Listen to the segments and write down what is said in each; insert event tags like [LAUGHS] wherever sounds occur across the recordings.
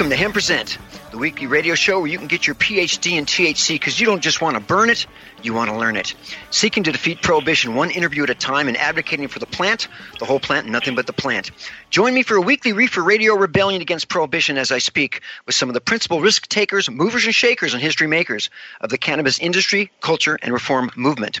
Welcome to Hemp Present, the weekly radio show where you can get your PhD in THC because you don't just want to burn it, you want to learn it. Seeking to defeat prohibition one interview at a time and advocating for the plant, the whole plant, nothing but the plant. Join me for a weekly reefer radio rebellion against prohibition as I speak with some of the principal risk takers, movers and shakers, and history makers of the cannabis industry, culture, and reform movement.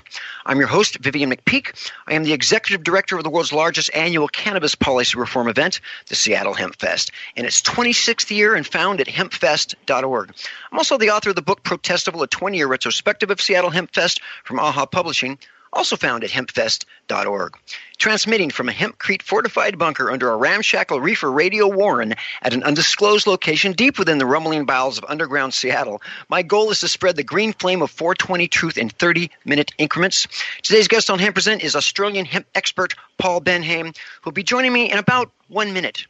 I'm your host, Vivian McPeak. I am the executive director of the world's largest annual cannabis policy reform event, the Seattle Hemp Fest, in its 26th year and found at hempfest.org. I'm also the author of the book Protestival, a 20 year retrospective of Seattle Hemp Fest from AHA Publishing, also found at hempfest.org. Transmitting from a hempcrete fortified bunker under a ramshackle reefer radio warren at an undisclosed location deep within the rumbling bowels of underground Seattle, my goal is to spread the green flame of 420 truth in 30 minute increments. Today's guest on Hemp Present is Australian hemp expert Paul Benhaim, who'll be joining me in about one minute.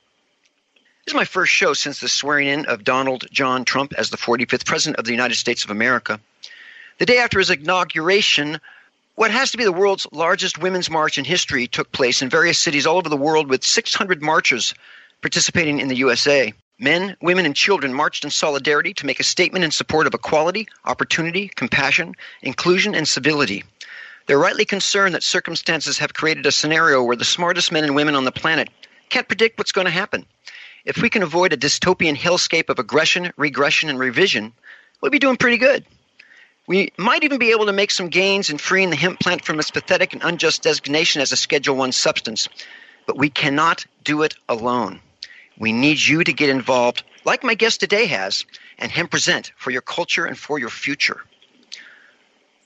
This is my first show since the swearing in of Donald John Trump as the 45th President of the United States of America. The day after his inauguration, what has to be the world's largest women's march in history took place in various cities all over the world with 600 marchers participating in the USA. Men, women, and children marched in solidarity to make a statement in support of equality, opportunity, compassion, inclusion, and civility. They're rightly concerned that circumstances have created a scenario where the smartest men and women on the planet can't predict what's going to happen. If we can avoid a dystopian hellscape of aggression, regression, and revision, we'll be doing pretty good. We might even be able to make some gains in freeing the hemp plant from its pathetic and unjust designation as a Schedule 1 substance, but we cannot do it alone. We need you to get involved, like my guest today has, and Hemp Present for your culture and for your future.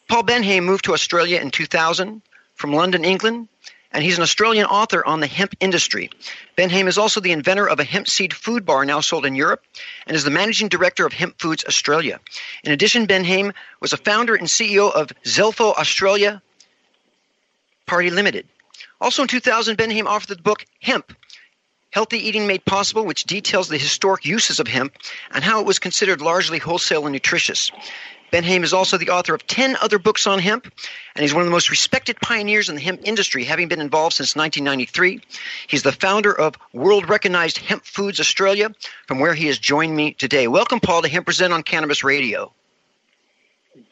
Paul Benhaim moved to Australia in 2000 from London, England, and he's an Australian author on the hemp industry. Benhaim is also the inventor of a hemp seed food bar now sold in Europe and is the managing director of Hemp Foods Australia. In addition, Benhaim was a founder and CEO of Zelfo Australia Party Limited. Also in 2000, Benhaim authored the book Hemp Healthy Eating Made Possible, which details the historic uses of hemp and how it was considered largely wholesale and nutritious. Benhaim is also the author of 10 other books on hemp, and he's one of the most respected pioneers in the hemp industry, having been involved since 1993. He's the founder of world recognized Hemp Foods Australia, from where he has joined me today. Welcome, Paul, to Hemp Present on Cannabis Radio.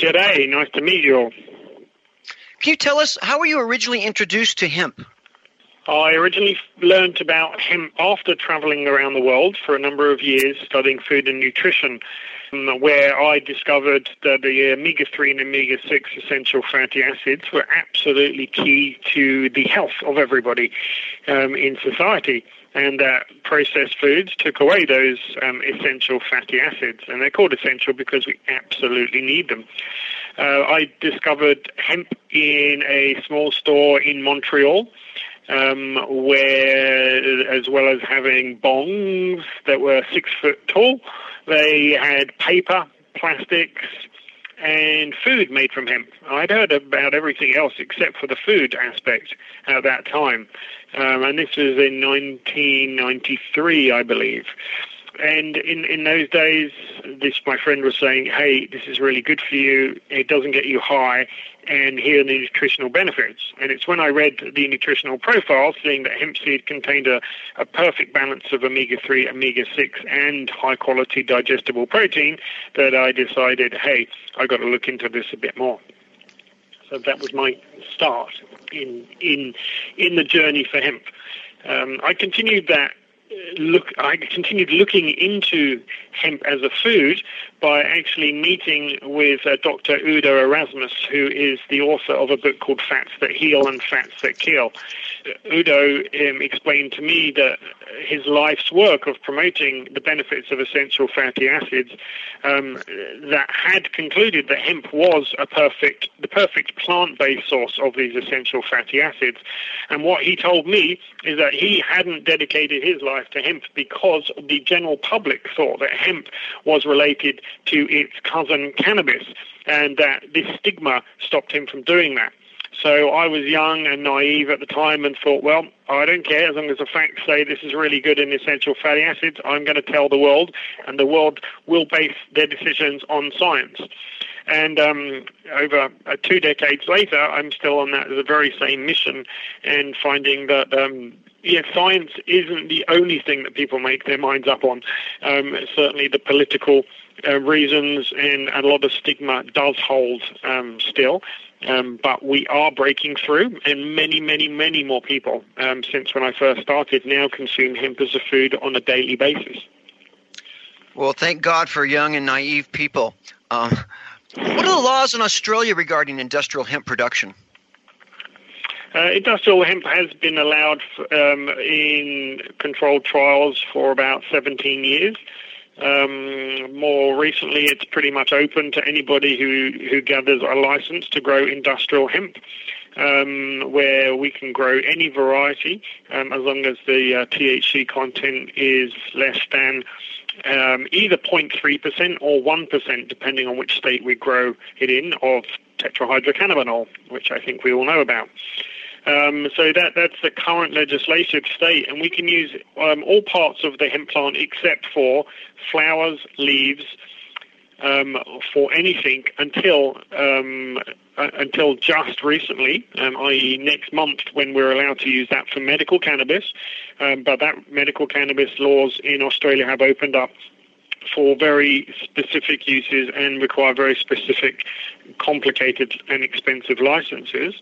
G'day, nice to meet you all. Can you tell us how were you originally introduced to hemp? I originally learned about hemp after traveling around the world for a number of years studying food and nutrition where I discovered that the omega 3 and omega 6 essential fatty acids were absolutely key to the health of everybody um, in society. And that processed foods took away those um, essential fatty acids. And they're called essential because we absolutely need them. Uh, I discovered hemp in a small store in Montreal. Um, where, as well as having bongs that were six foot tall, they had paper, plastics, and food made from hemp. I'd heard about everything else except for the food aspect at that time. Um, and this was in 1993, I believe. And in, in those days, this my friend was saying, "Hey, this is really good for you. It doesn't get you high, and here are the nutritional benefits. And it's when I read the nutritional profile, seeing that hemp seed contained a, a perfect balance of omega 3, omega 6, and high quality digestible protein, that I decided, hey, I've got to look into this a bit more. So that was my start in in in the journey for hemp. Um, I continued that look, I continued looking into hemp as a food by actually meeting with uh, Dr. Udo Erasmus, who is the author of a book called Fats That Heal and Fats That Kill. Udo um, explained to me that his life's work of promoting the benefits of essential fatty acids um, that had concluded that hemp was a perfect, the perfect plant-based source of these essential fatty acids. And what he told me is that he hadn't dedicated his life to hemp because the general public thought that hemp was related to its cousin cannabis, and that this stigma stopped him from doing that. So I was young and naive at the time and thought, well, I don't care as long as the facts say this is really good in essential fatty acids. I'm going to tell the world, and the world will base their decisions on science. And um, over uh, two decades later, I'm still on that the very same mission, and finding that um, yeah, science isn't the only thing that people make their minds up on. Um, certainly, the political uh, reasons and a lot of stigma does hold um, still. Um, but we are breaking through, and many, many, many more people um, since when I first started now consume hemp as a food on a daily basis. Well, thank God for young and naive people. Um, what are the laws in Australia regarding industrial hemp production? Uh, industrial hemp has been allowed um, in controlled trials for about 17 years. Um, more recently, it's pretty much open to anybody who, who gathers a license to grow industrial hemp, um, where we can grow any variety um, as long as the uh, THC content is less than um, either 0.3% or 1%, depending on which state we grow it in, of tetrahydrocannabinol, which I think we all know about. Um, so that that's the current legislative state, and we can use um, all parts of the hemp plant except for flowers, leaves, um, for anything until um, uh, until just recently, um, i.e., next month, when we're allowed to use that for medical cannabis. Um, but that medical cannabis laws in Australia have opened up for very specific uses and require very specific, complicated, and expensive licenses.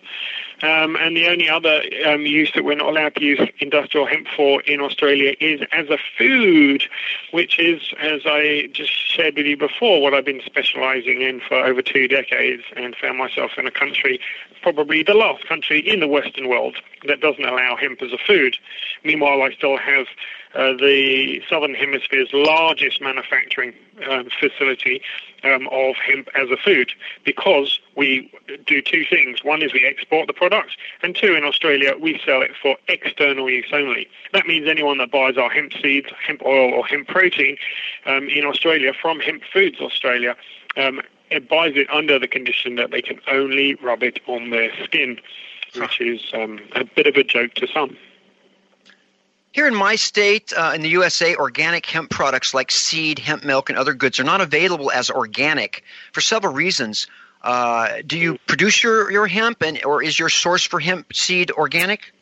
Um, and the only other um, use that we're not allowed to use industrial hemp for in Australia is as a food, which is, as I just shared with you before, what I've been specializing in for over two decades and found myself in a country, probably the last country in the Western world, that doesn't allow hemp as a food. Meanwhile, I still have uh, the Southern Hemisphere's largest manufacturing um, facility um, of hemp as a food because we do two things. One is we export the products, and two, in Australia, we sell it for external use only. That means anyone that buys our hemp seeds, hemp oil, or hemp protein um, in Australia from Hemp Foods Australia um, it buys it under the condition that they can only rub it on their skin, which is um, a bit of a joke to some. Here in my state, uh, in the USA, organic hemp products like seed, hemp milk, and other goods are not available as organic for several reasons. Uh, do you produce your, your hemp, and or is your source for hemp seed organic?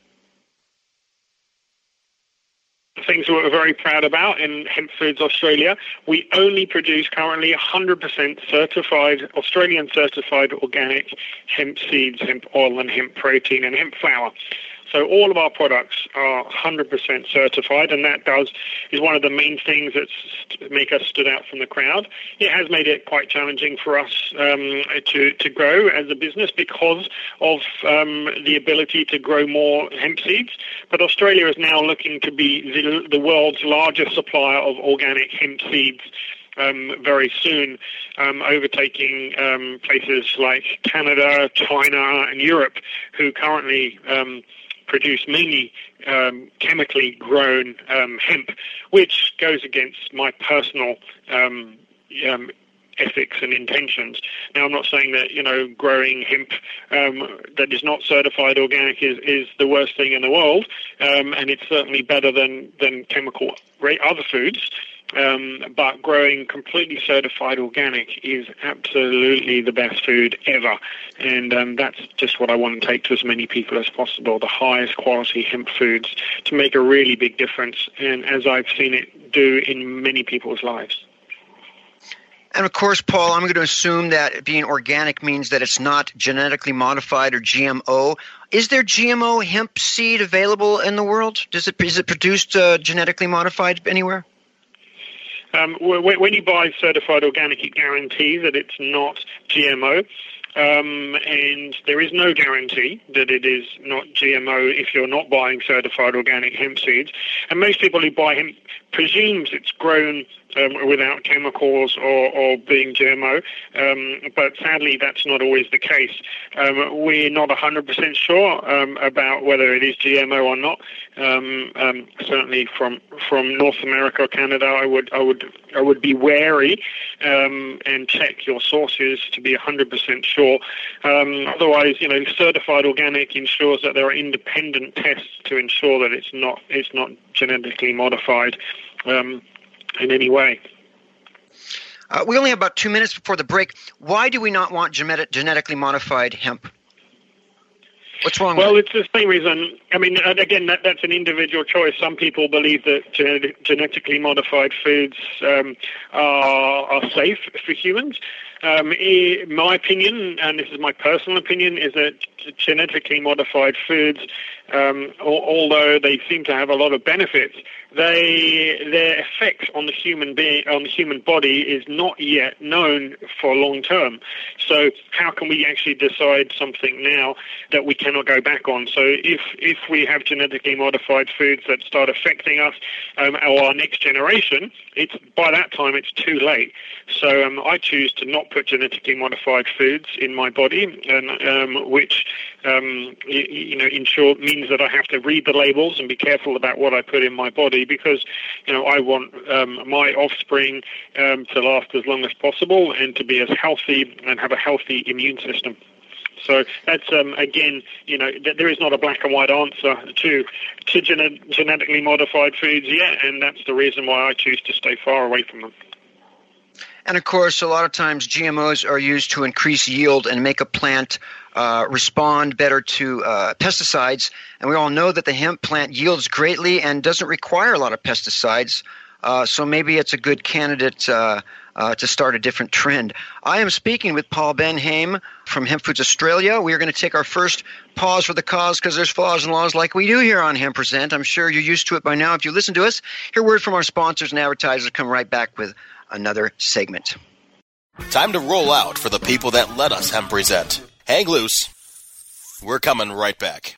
Things we're very proud about in Hemp Foods Australia. We only produce currently 100% certified, Australian certified organic hemp seeds, hemp oil, and hemp protein and hemp flour. So all of our products are 100% certified, and that does is one of the main things that make us stood out from the crowd. It has made it quite challenging for us um, to to grow as a business because of um, the ability to grow more hemp seeds. But Australia is now looking to be the, the world's largest supplier of organic hemp seeds um, very soon, um, overtaking um, places like Canada, China, and Europe, who currently um, produce mainly um, chemically grown um, hemp, which goes against my personal um, um, ethics and intentions. Now, I'm not saying that you know growing hemp um, that is not certified organic is, is the worst thing in the world, um, and it's certainly better than than chemical other foods. Um, but growing completely certified organic is absolutely the best food ever. And um, that's just what I want to take to as many people as possible the highest quality hemp foods to make a really big difference. And as I've seen it do in many people's lives. And of course, Paul, I'm going to assume that being organic means that it's not genetically modified or GMO. Is there GMO hemp seed available in the world? Does it is it produced uh, genetically modified anywhere? Um, when you buy certified organic, it guarantees that it's not GMO. Um, and there is no guarantee that it is not GMO if you're not buying certified organic hemp seeds. And most people who buy hemp presumes it's grown um, without chemicals or, or being GMO, um, but sadly that's not always the case. Um, we're not 100% sure um, about whether it is GMO or not. Um, certainly from from North America or Canada, I would I would I would be wary and check your sources to be 100% sure. Otherwise, you know, certified organic ensures that there are independent tests to ensure that it's not it's not genetically modified um, in any way. Uh, we only have about two minutes before the break. Why do we not want genetic, genetically modified hemp? What's wrong? Well, it's the same reason. I mean, again, that, that's an individual choice. Some people believe that genetic, genetically modified foods um, are, are safe for humans. Um, my opinion, and this is my personal opinion, is that genetically modified foods, um, although they seem to have a lot of benefits, they their effect on the human being on the human body is not yet known for long term. So how can we actually decide something now that we cannot go back on? So if if we have genetically modified foods that start affecting us um, or our next generation, it's by that time it's too late. So um, I choose to not put genetically modified foods in my body, and um, which um, you, you, know ensure means that I have to read the labels and be careful about what I put in my body because you know I want um, my offspring um, to last as long as possible and to be as healthy and have a healthy immune system. So that's um, again, you know, th- there is not a black and white answer to to gene- genetically modified foods yet, and that's the reason why I choose to stay far away from them. And of course, a lot of times GMOs are used to increase yield and make a plant uh, respond better to uh, pesticides. And we all know that the hemp plant yields greatly and doesn't require a lot of pesticides. Uh, so maybe it's a good candidate uh, uh, to start a different trend. I am speaking with Paul Benhaim from Hemp Foods Australia. We are going to take our first pause for the cause because there's flaws and laws like we do here on Hemp Present. I'm sure you're used to it by now if you listen to us. Hear word from our sponsors and advertisers. Come right back with another segment. Time to roll out for the people that let us Hemp Present. Hang loose. We're coming right back.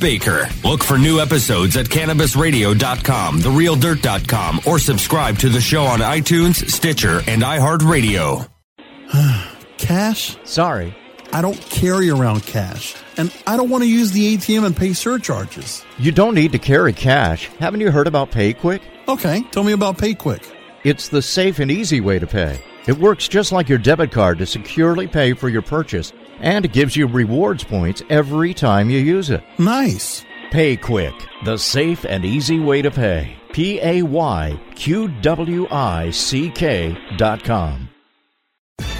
Baker. Look for new episodes at CannabisRadio.com, TheRealDirt.com, or subscribe to the show on iTunes, Stitcher, and iHeartRadio. [SIGHS] cash? Sorry. I don't carry around cash, and I don't want to use the ATM and pay surcharges. You don't need to carry cash. Haven't you heard about PayQwick? Okay, tell me about PayQwick. It's the safe and easy way to pay. It works just like your debit card to securely pay for your purchase and it gives you rewards points every time you use it. Nice. PayQwick, the safe and easy way to pay. P A Y Q W I C K dot com.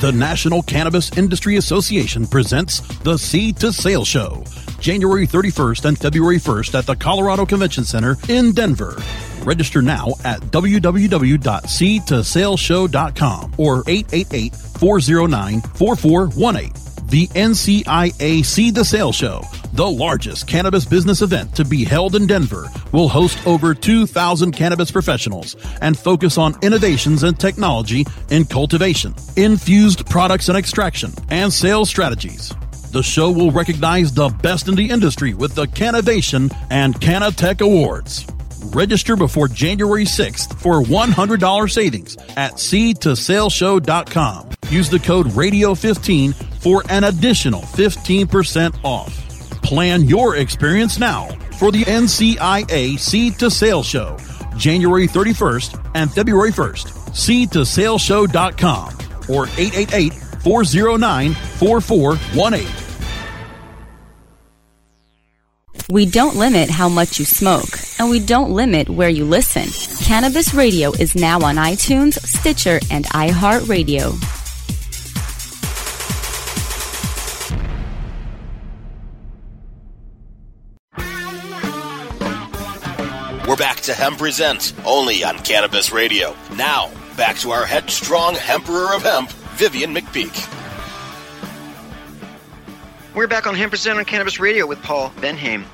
The National Cannabis Industry Association presents the Seed to Sale Show, January 31st and February 1st at the Colorado Convention Center in Denver. Register now at www.seedtosaleshow.com or 888 409 4418 the NCIA Seed to Sale Show, the largest cannabis business event to be held in Denver, will host over 2,000 cannabis professionals and focus on innovations and technology in cultivation, infused products and extraction, and sales strategies. The show will recognize the best in the industry with the Cannovation and Cannatech Awards. Register before January 6th for $100 savings at seedtosaleshow.com. Use the code RADIO15 for an additional 15% off. Plan your experience now for the NCIA Seed to Sale Show, January 31st and February 1st seedtosaleshow.com or 888 409 4418. We don't limit how much you smoke, and we don't limit where you listen. Cannabis Radio is now on iTunes, Stitcher, and iHeartRadio. To Hemp Presents, only on Cannabis Radio. Now, back to our headstrong Emperor of Hemp, Vivian McPeak. We're back on Hemp Present on Cannabis Radio with Paul Benhaim.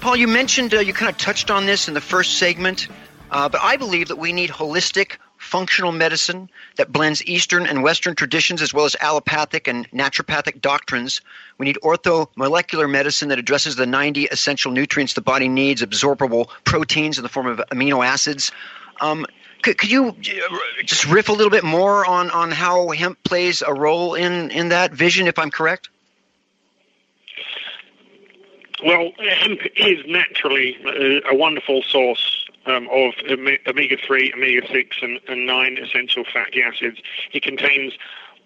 Paul, you mentioned uh, you kind of touched on this in the first segment, uh, but I believe that we need holistic, functional medicine that blends Eastern and Western traditions as well as allopathic and naturopathic doctrines. We need orthomolecular medicine that addresses the 90 essential nutrients the body needs, absorbable proteins in the form of amino acids. Um, could, could you uh, just riff a little bit more on, on how hemp plays a role in, in that vision, if I'm correct? Well, hemp is naturally a, a wonderful source um, of omega 3, omega 6, and, and 9 essential fatty acids. It contains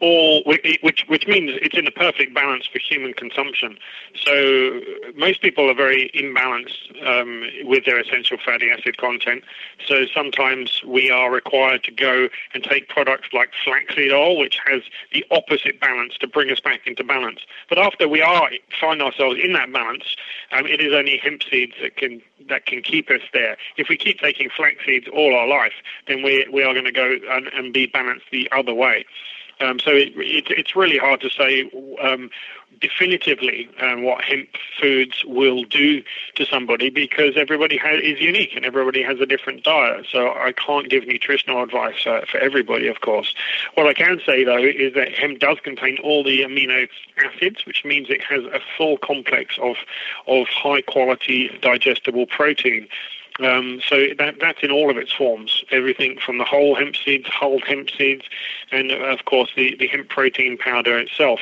all which which means it's in a perfect balance for human consumption. So most people are very imbalanced um, with their essential fatty acid content. So sometimes we are required to go and take products like flaxseed oil, which has the opposite balance to bring us back into balance. But after we are find ourselves in that balance, um, it is only hemp seeds that can that can keep us there. If we keep taking flax seeds all our life, then we we are going to go and, and be balanced the other way. Um, so it, it, it's really hard to say um, definitively um, what hemp foods will do to somebody because everybody is unique and everybody has a different diet. So I can't give nutritional advice uh, for everybody, of course. What I can say though is that hemp does contain all the amino acids, which means it has a full complex of of high quality digestible protein. Um, so that, that's in all of its forms, everything from the whole hemp seeds, whole hemp seeds, and of course the, the hemp protein powder itself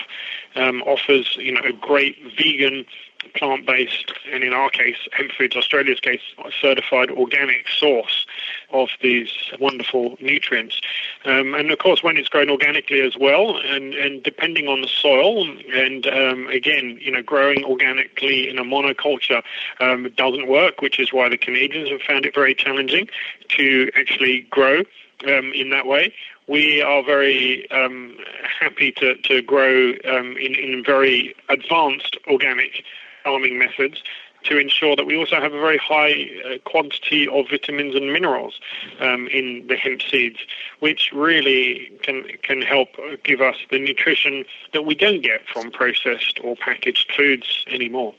um, offers you know a great vegan plant-based, and in our case, Hemp Foods Australia's case, certified organic source of these wonderful nutrients. Um, and of course, when it's grown organically as well, and, and depending on the soil, and um, again, you know, growing organically in a monoculture um, doesn't work, which is why the Canadians have found it very challenging to actually grow um, in that way we are very um, happy to, to grow um, in, in very advanced organic farming methods to ensure that we also have a very high uh, quantity of vitamins and minerals um, in the hemp seeds, which really can can help give us the nutrition that we don't get from processed or packaged foods anymore.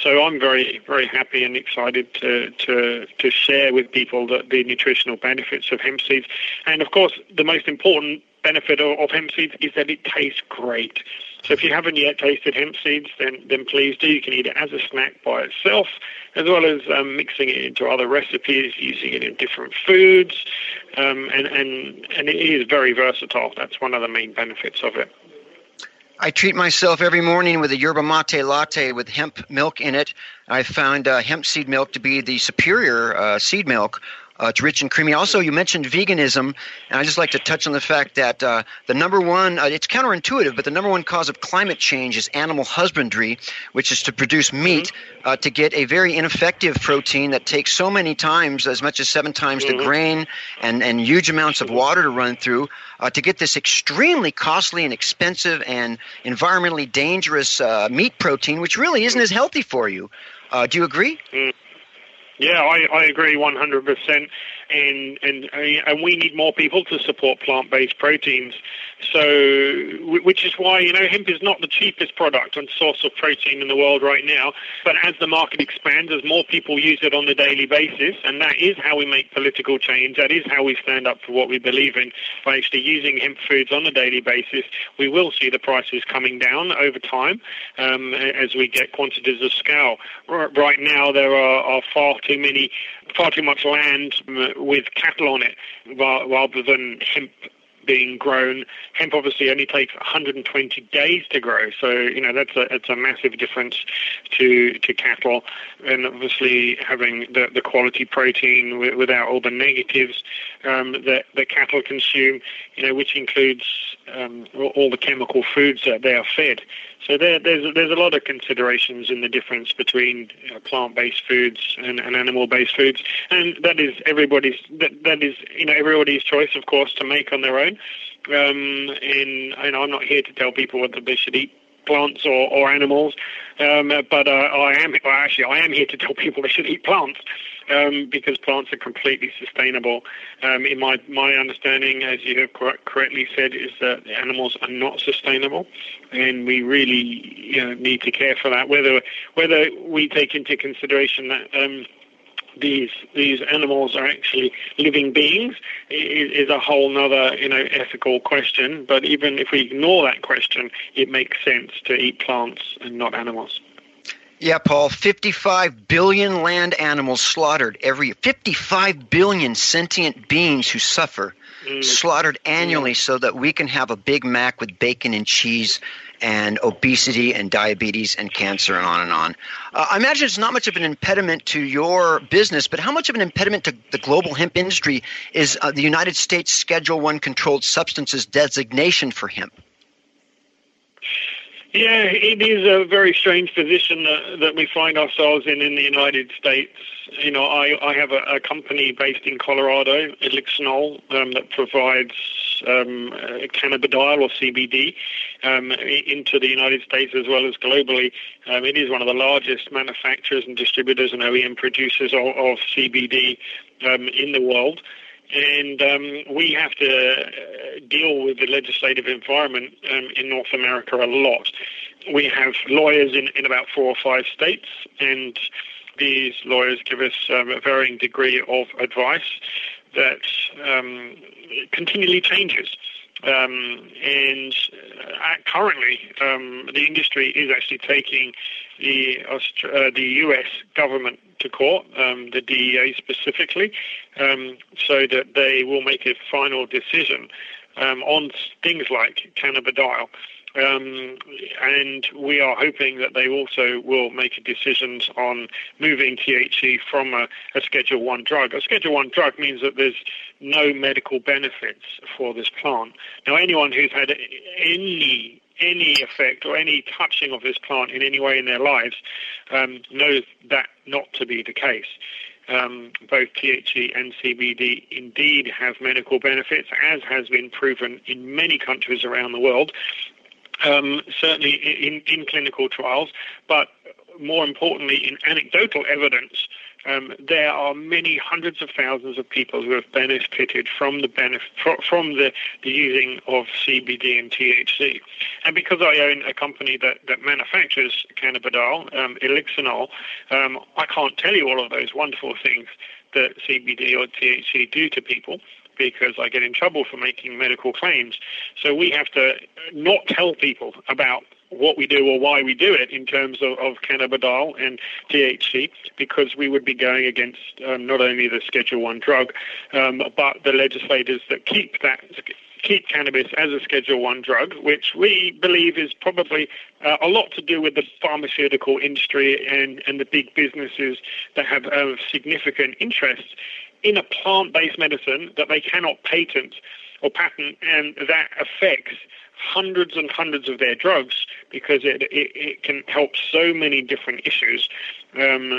So I'm very very happy and excited to to to share with people the, the nutritional benefits of hemp seeds, and of course the most important benefit of, of hemp seeds is that it tastes great. So if you haven't yet tasted hemp seeds, then then please do. You can eat it as a snack by itself, as well as um, mixing it into other recipes, using it in different foods, um, and and and it is very versatile. That's one of the main benefits of it. I treat myself every morning with a yerba mate latte with hemp milk in it. I found uh, hemp seed milk to be the superior uh, seed milk uh, it's rich and creamy. Also, you mentioned veganism, and I just like to touch on the fact that uh, the number one, uh, it's counterintuitive, but the number one cause of climate change is animal husbandry, which is to produce meat mm-hmm. uh, to get a very ineffective protein that takes so many times, as much as seven times mm-hmm. the grain, and, and huge amounts of water to run through. Uh, to get this extremely costly and expensive and environmentally dangerous uh, meat protein, which really isn't as healthy for you. do you agree? Mm. Yeah, I, I agree 100%. And, and, and we need more people to support plant based proteins. So, which is why, you know, hemp is not the cheapest product and source of protein in the world right now. But as the market expands, as more people use it on a daily basis, and that is how we make political change, that is how we stand up for what we believe in by actually using hemp foods on a daily basis, we will see the prices coming down over time um, as we get quantities of scale. Right now, there are, are far too many, far too much land with cattle on it rather than hemp being grown. Hemp obviously only takes 120 days to grow, so you know that's a it's a massive difference to to cattle, and obviously having the, the quality protein without all the negatives um, that the cattle consume, you know, which includes um, all the chemical foods that they are fed. So there, there's there's a lot of considerations in the difference between you know, plant-based foods and, and, animal-based foods, and that is everybody's that, that is you know everybody's choice, of course, to make on their own. Um, and, I'm not here to tell people whether they should eat plants or, or animals. Um, but uh, I am well, actually I am here to tell people they should eat plants um, because plants are completely sustainable. Um, in my my understanding, as you have cor- correctly said, is that animals are not sustainable, and we really you know, need to care for that. Whether whether we take into consideration that um, these these animals are actually living beings is, is a whole other you know ethical question. But even if we ignore that question, it makes sense to eat plants and not animals. Yeah, Paul, 55 billion land animals slaughtered every year. 55 billion sentient beings who suffer mm. slaughtered annually yeah. so that we can have a Big Mac with bacon and cheese and obesity and diabetes and cancer and on and on. Uh, I imagine it's not much of an impediment to your business, but how much of an impediment to the global hemp industry is uh, the United States Schedule One controlled substances designation for hemp? Yeah, it is a very strange position that, that we find ourselves in in the United States. You know, I, I have a, a company based in Colorado, Elixinol, um, that provides um, uh, cannabidiol or CBD um, into the United States as well as globally. Um, it is one of the largest manufacturers and distributors and OEM producers of, of CBD um, in the world and um, we have to uh, deal with the legislative environment um, in North America a lot. We have lawyers in, in about four or five states, and these lawyers give us um, a varying degree of advice that um, continually changes. Um, and uh, currently, um, the industry is actually taking the uh, the U.S. government to court, um, the DEA specifically, um, so that they will make a final decision um, on things like cannabidiol. Um, and we are hoping that they also will make decisions on moving THC from a, a Schedule One drug. A Schedule One drug means that there's no medical benefits for this plant. Now, anyone who's had any any effect or any touching of this plant in any way in their lives um, knows that not to be the case. Um, both THC and CBD indeed have medical benefits, as has been proven in many countries around the world, um, certainly in, in clinical trials, but more importantly, in anecdotal evidence um, there are many hundreds of thousands of people who have benefited from the benefit from the, the using of CBD and THC. And because I own a company that, that manufactures cannabidiol, um, Elixinol, um, I can't tell you all of those wonderful things that CBD or THC do to people because I get in trouble for making medical claims. So we have to not tell people about what we do or why we do it in terms of, of cannabidiol and THC, because we would be going against um, not only the Schedule One drug, um, but the legislators that keep that keep cannabis as a Schedule One drug, which we believe is probably uh, a lot to do with the pharmaceutical industry and, and the big businesses that have a significant interest in a plant-based medicine that they cannot patent or patent, and that affects hundreds and hundreds of their drugs because it, it, it can help so many different issues um,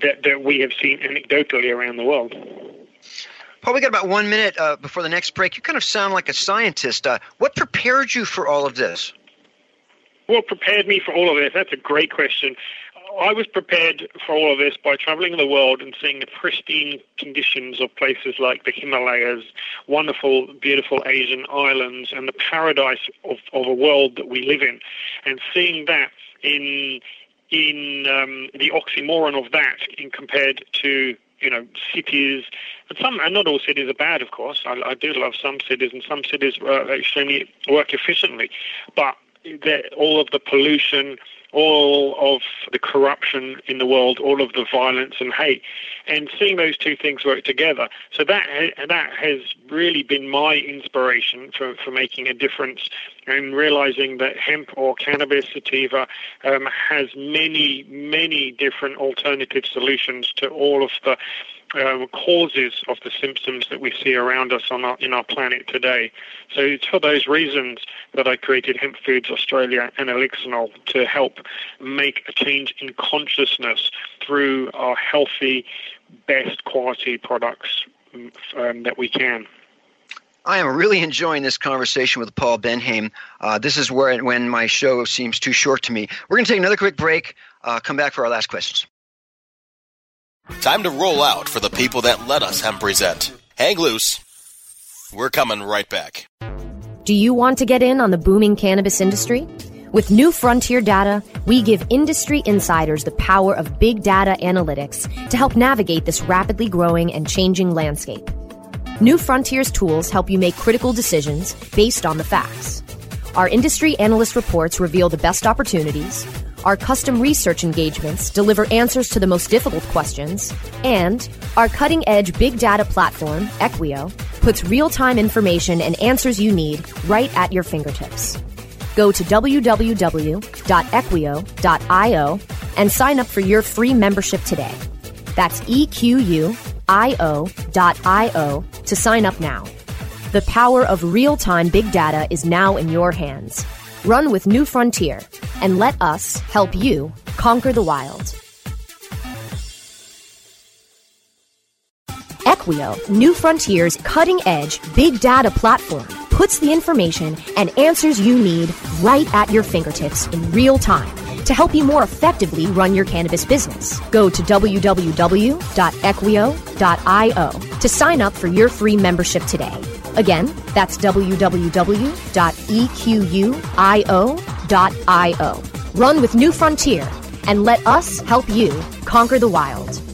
that, that we have seen anecdotally around the world. Paul, we got about one minute uh, before the next break. You kind of sound like a scientist. Uh, what prepared you for all of this? What prepared me for all of this? That's a great question. I was prepared for all of this by traveling the world and seeing the pristine conditions of places like the Himalayas, wonderful, beautiful Asian islands, and the paradise of, of a world that we live in, and seeing that in in um, the oxymoron of that in compared to you know cities. And some and not all cities are bad of course. I, I do love some cities and some cities uh, extremely work efficiently. But all of the pollution all of the corruption in the world, all of the violence and hate, and seeing those two things work together. So that that has really been my inspiration for, for making a difference and realizing that hemp or cannabis sativa um, has many, many different alternative solutions to all of the um, causes of the symptoms that we see around us on our, in our planet today. So it's for those reasons that I created Hemp Foods Australia and Elixinol to help make a change in consciousness through our healthy, best quality products um, that we can. I am really enjoying this conversation with Paul Benhaim. Uh, this is where when my show seems too short to me. We're going to take another quick break. Uh, come back for our last questions. Time to roll out for the people that let us hemp present. Hang loose. We're coming right back. Do you want to get in on the booming cannabis industry? With New Frontier Data, we give industry insiders the power of big data analytics to help navigate this rapidly growing and changing landscape. New Frontier's tools help you make critical decisions based on the facts. Our industry analyst reports reveal the best opportunities, our custom research engagements deliver answers to the most difficult questions, and our cutting edge big data platform, Equio, puts real time information and answers you need right at your fingertips. Go to www.equio.io and sign up for your free membership today. That's EQUIO.io to sign up now. The power of real time big data is now in your hands. Run with New Frontier and let us help you conquer the wild. Equio, New Frontier's cutting edge big data platform, puts the information and answers you need right at your fingertips in real time to help you more effectively run your cannabis business. Go to www.equio.io to sign up for your free membership today. Again, that's www.equio.io. Run with New Frontier and let us help you conquer the wild.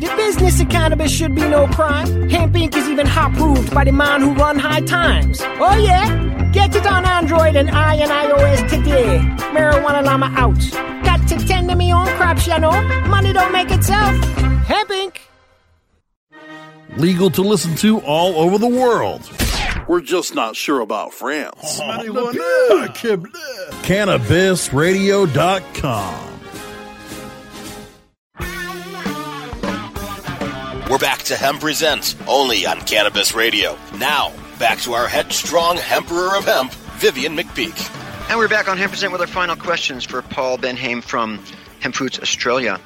The business of cannabis should be no crime. Hemp Inc. is even hot proved by the man who run high times. Oh yeah? Get it on Android and I and iOS today. Marijuana Llama out. Got to tend to me own crops, you know. Money don't make itself. Hemp Inc. Legal to listen to all over the world. We're just not sure about France. [LAUGHS] CannabisRadio.com. We're back to Hemp Presents, only on Cannabis Radio. Now, back to our headstrong Emperor of Hemp, Vivian McPeak. And we're back on Hemp Present with our final questions for Paul Benhaim from Hemp Foods Australia.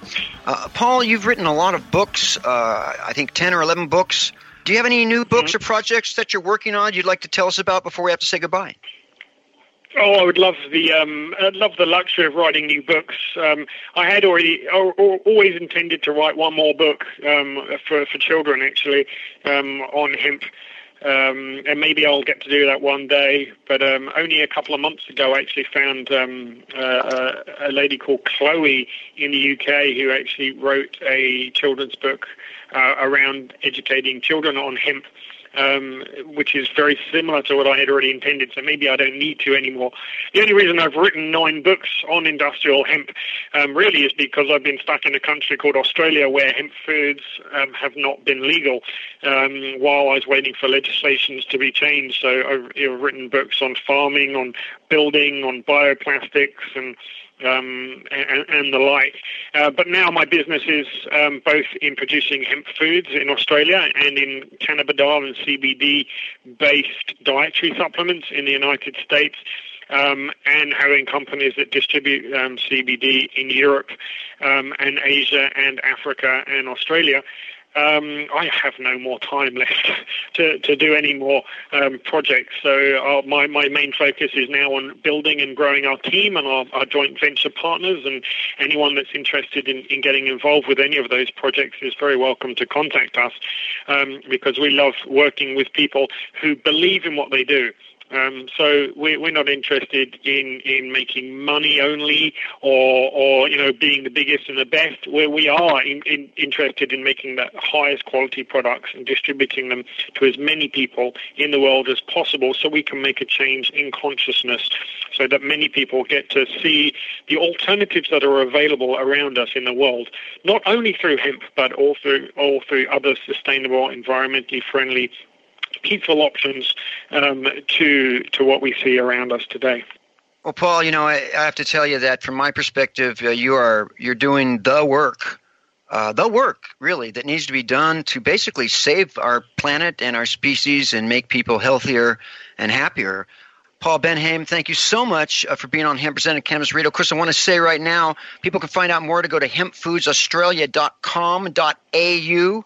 Uh, Paul, you've written a lot of books, uh, I think 10 or 11 books. Do you have any new books mm-hmm. or projects that you're working on you'd like to tell us about before we have to say goodbye? Oh, I would love the um, I'd love the luxury of writing new books. Um, I had already or, or always intended to write one more book um, for for children, actually, um, on hemp. Um, and maybe I'll get to do that one day. But um, only a couple of months ago, I actually found uh, a lady called Chloe in the UK who actually wrote a children's book uh, around educating children on hemp um, which is very similar to what I had already intended. So maybe I don't need to anymore. The only reason I've written nine books on industrial hemp um, really is because I've been stuck in a country called Australia where hemp foods um, have not been legal um, while I was waiting for legislations to be changed. So I've, I've written books on farming, on building, on bioplastics, and um, and, and, the like. Uh, but now my business is um, both in producing hemp foods in Australia and in cannabidiol and CBD based dietary supplements in the United States. Um, and having companies that distribute um, CBD in Europe um, and Asia and Africa and Australia. Um, I have no more time [LAUGHS] left to, to do any more um, projects. So uh, my, my main focus is now on building and growing our team and our, our joint venture partners. And anyone that's interested in, in getting involved with any of those projects is very welcome to contact us um, because we love working with people who believe in what they do. Um, so we're, we're not interested in, in making money only or, or, you know, being the biggest and the best. Where we are in, in, interested in making the highest quality products and distributing them to as many people in the world as possible so we can make a change in consciousness so that many people get to see the alternatives that are available around us in the world, not only through hemp, but all through, all through other sustainable, environmentally friendly peaceful options um, to to what we see around us today. Well, Paul, you know, I, I have to tell you that from my perspective, uh, you are you're doing the work, uh, the work really that needs to be done to basically save our planet and our species and make people healthier and happier. Paul Benham, thank you so much uh, for being on Hemp Presented Cannabis Radio. Course, I want to say right now, people can find out more to go to hempfoodsaustralia.com.au.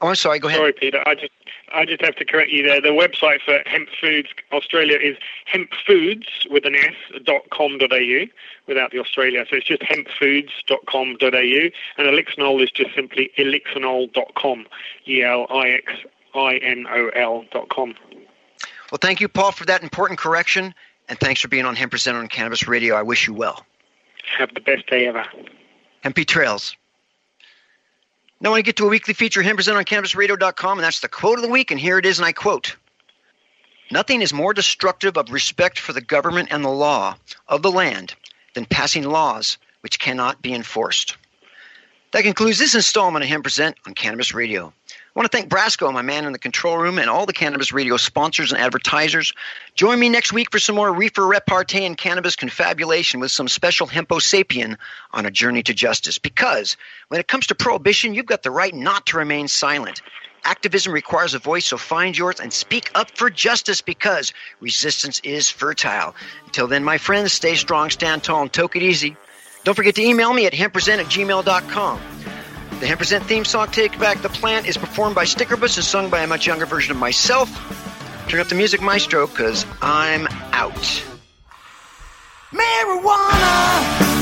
Oh, I'm sorry. Go ahead. Sorry, Peter. I just I just have to correct you there. The website for Hemp Foods Australia is hempfoods with an s dot com dot au without the Australia. So it's just hempfoods.com.au and Elixinol is just simply elixinol.com, E L I X I N O L dot com. Well, thank you, Paul, for that important correction, and thanks for being on Hemp Presented on Cannabis Radio. I wish you well. Have the best day ever. Hempy Trails. Now I want to get to a weekly feature, Hemp Presented on CannabisRadio.com, and that's the quote of the week, and here it is, and I quote. Nothing is more destructive of respect for the government and the law of the land than passing laws which cannot be enforced. That concludes this installment of Hemp Present on Cannabis Radio. I want to thank Brasco, my man in the control room, and all the Cannabis Radio sponsors and advertisers. Join me next week for some more reefer repartee and cannabis confabulation with some special Hempo sapien on a journey to justice. Because when it comes to prohibition, you've got the right not to remain silent. Activism requires a voice, so find yours and speak up for justice because resistance is fertile. Until then, my friends, stay strong, stand tall, and take it easy. Don't forget to email me at hempresent at gmail.com. The Hemp Present theme song, Take Back the Plant, is performed by Stickerbus and sung by a much younger version of myself. Turn up the music, maestro, because I'm out. Marijuana,